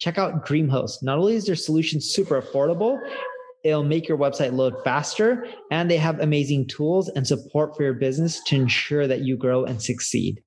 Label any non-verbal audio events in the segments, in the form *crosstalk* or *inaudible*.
Check out DreamHost. Not only is their solution super affordable, it'll make your website load faster, and they have amazing tools and support for your business to ensure that you grow and succeed.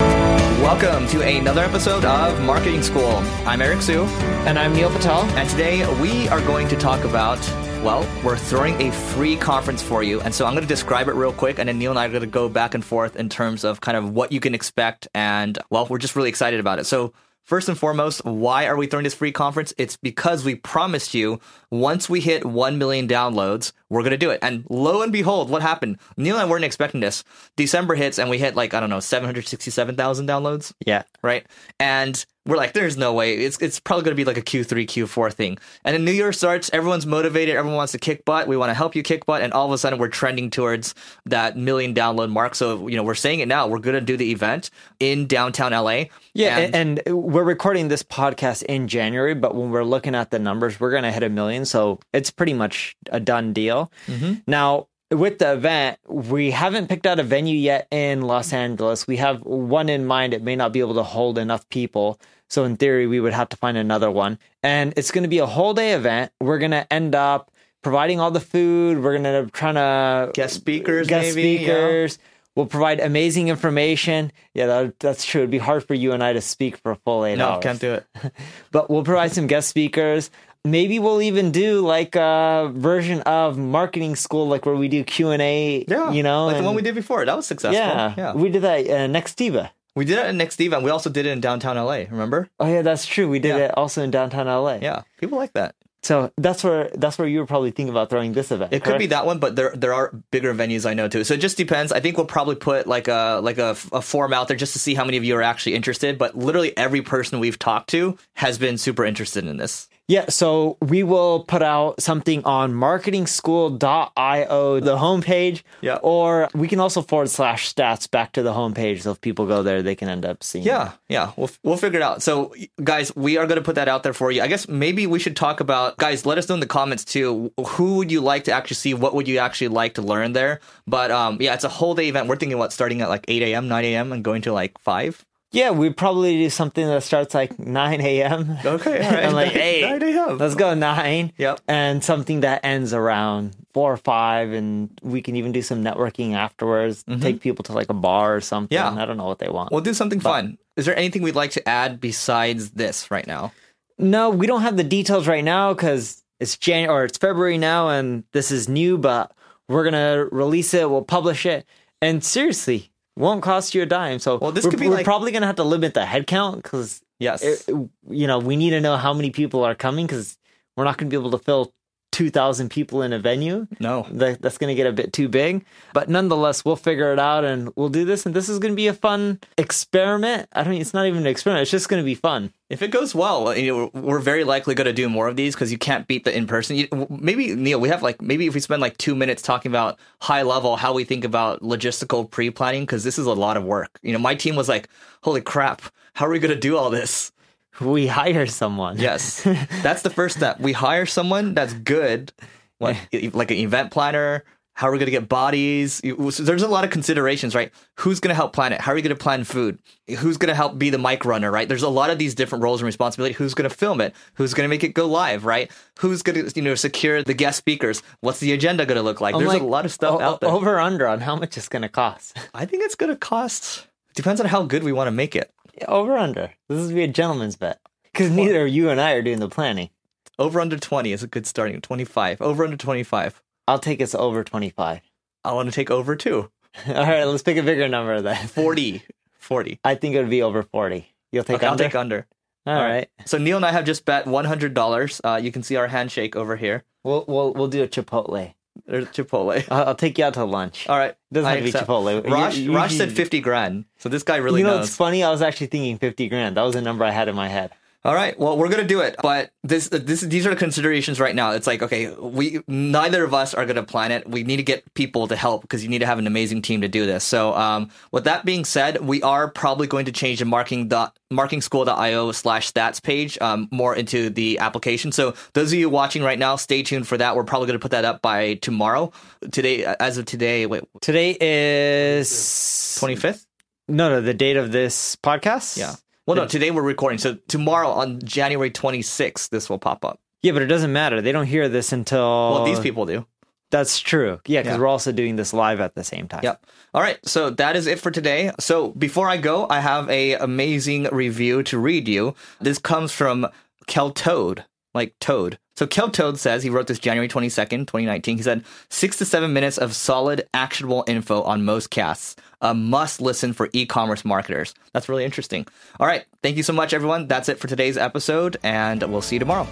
Welcome to another episode of Marketing School. I'm Eric Siu. And I'm Neil Patel. And today we are going to talk about, well, we're throwing a free conference for you. And so I'm going to describe it real quick. And then Neil and I are going to go back and forth in terms of kind of what you can expect. And, well, we're just really excited about it. So First and foremost, why are we throwing this free conference? It's because we promised you once we hit 1 million downloads, we're going to do it. And lo and behold, what happened? Neil and I weren't expecting this. December hits and we hit like, I don't know, 767,000 downloads. Yeah. Right. And we're like, there's no way. It's it's probably going to be like a Q3, Q4 thing. And then New Year starts, everyone's motivated, everyone wants to kick butt. We want to help you kick butt, and all of a sudden we're trending towards that million download mark. So you know, we're saying it now. We're going to do the event in downtown LA. Yeah, and, and we're recording this podcast in January, but when we're looking at the numbers, we're going to hit a million. So it's pretty much a done deal. Mm-hmm. Now, with the event, we haven't picked out a venue yet in Los Angeles. We have one in mind. It may not be able to hold enough people. So in theory, we would have to find another one. And it's going to be a whole day event. We're going to end up providing all the food. We're going to end up trying to guest speakers, guest maybe, speakers. Yeah. We'll provide amazing information. Yeah, that, that's true. It'd be hard for you and I to speak for a full eight no, hours. can't do it. *laughs* but we'll provide some guest speakers. Maybe we'll even do like a version of marketing school, like where we do Q and A. Yeah, you know, like and, the one we did before. That was successful. Yeah, yeah. we did that uh, Nextiva. We did it in Nextiva, and we also did it in downtown LA. Remember? Oh yeah, that's true. We did Yeah. it also in downtown LA. Yeah, people like that. So that's where that's where you were probably thinking about throwing this event. It could be that one, but there there are bigger venues I know too. So it just depends. I think we'll probably put like a like a, a form out there just to see how many of you are actually interested. But literally every person we've talked to has been super interested in this. Yeah, so we will put out something on marketingschool.io, the homepage. Yeah. Or we can also forward slash stats back to the homepage. So if people go there, they can end up seeing. Yeah, yeah, we'll we'll figure it out. So, guys, we are going to put that out there for you. I guess maybe we should talk about guys. Let us know in the comments too. Who would you like to actually see? What would you actually like to learn there? But um, yeah, it's a whole day event. We're thinking what starting at like eight a.m., nine a.m., and going to like five. Yeah, we'd probably do something that starts like 9 a.m. Okay, *laughs* right. I'm like, 8. *laughs* 9 a.m.. let's go 9. Yep. And something that ends around 4 or 5. And we can even do some networking afterwards, take people to like a bar or something. Mm-hmm. Yeah. I don't know what they want. We'll do something fun. Is there anything we'd like to add besides this right now? No, we don't have the details right now because it's Jan or it's February now and this is new, but we're gonna release it. We'll publish it, and seriously, won't cost you a dime. So Well, this we're, could be we're like- probably gonna have to limit the headcount because Yes. you know we need to know how many people are coming because we're not gonna be able to fill two thousand people in a venue. no. That, that's going to get a bit too big. But nonetheless, we'll figure it out and we'll do this. And this is going to be a fun experiment. I don't mean, it's not even an experiment. It's just going to be fun. If it goes well, you know, we're very likely going to do more of these because you can't beat the in person. Maybe Neil, we have like maybe if we spend like two minutes talking about high level how we think about logistical pre planning because this is a lot of work. You know, my team was like, "Holy crap, how are we going to do all this?" We hire someone. Yes, that's the first step. We hire someone that's good, like like an event planner. How are we going to get bodies? So There's a lot of considerations, right? Who's going to help plan it? How are you going to plan food? Who's going to help be the mic runner, right? There's a lot of these different roles and responsibility. Who's going to film it? Who's going to make it go live, right? Who's going to, you know, secure the guest speakers? What's the agenda going to look like? I'm There's like, a lot of stuff o- out there. Over under on how much it's going to cost. I think it's going to cost. Depends on how good we want to make it. Over under. This is be a gentleman's bet because neither you and I are doing the planning. Over under 20 is a good starting. 25. Over under 25. I'll take us over 25. I want to take over too. *laughs* All right, let's pick a bigger number then. *laughs* 40. 40. I think it would be over 40. You'll take Okay, I'll under? take under. All right. So Neil and I have just bet one hundred dollars. Uh, you can see our handshake over here. We'll, we'll, we'll do a Chipotle. There's Chipotle. *laughs* I'll, I'll take you out to lunch. All right, Doesn't I have to be accept. Chipotle. Raj, You- you- said fifty grand. So this guy really you know, knows. it's funny. I was actually thinking 50 grand. That was the number I had in my head. All right. Well, we're gonna do it, but this, this, these are the considerations right now. It's like, okay, we neither of us are gonna plan it. We need to get people to help because you need to have an amazing team to do this. So, um, with that being said, we are probably going to change the marking dot marking marketingschool.io slash stats page um, more into the application. So, those of you watching right now, stay tuned for that. We're probably gonna put that up by tomorrow. Today, as of today, wait, Today is twenty fifth. No, no, the date of this podcast. Yeah. Well, no, today we're recording. So tomorrow on January 26th, this will pop up. Yeah, but it doesn't matter. They don't hear this until. Well, these people do. That's true. Yeah, because Yeah. we're also doing this live at the same time. Yep. All right. So that is it for today. So before I go, I have a amazing review to read you. This comes from Keltoad, like Toad. So Kel Toad says he wrote this January 22nd, 2019. He said, six to seven minutes of solid, actionable info on most casts. A must listen for e commerce marketers. That's really interesting. All right. Thank you so much, everyone. That's it for today's episode, and we'll see you tomorrow.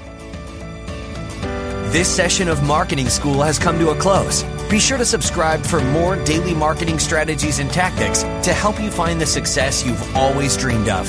This session of Marketing School has come to a close. Be sure to subscribe for more daily marketing strategies and tactics to help you find the success you've always dreamed of.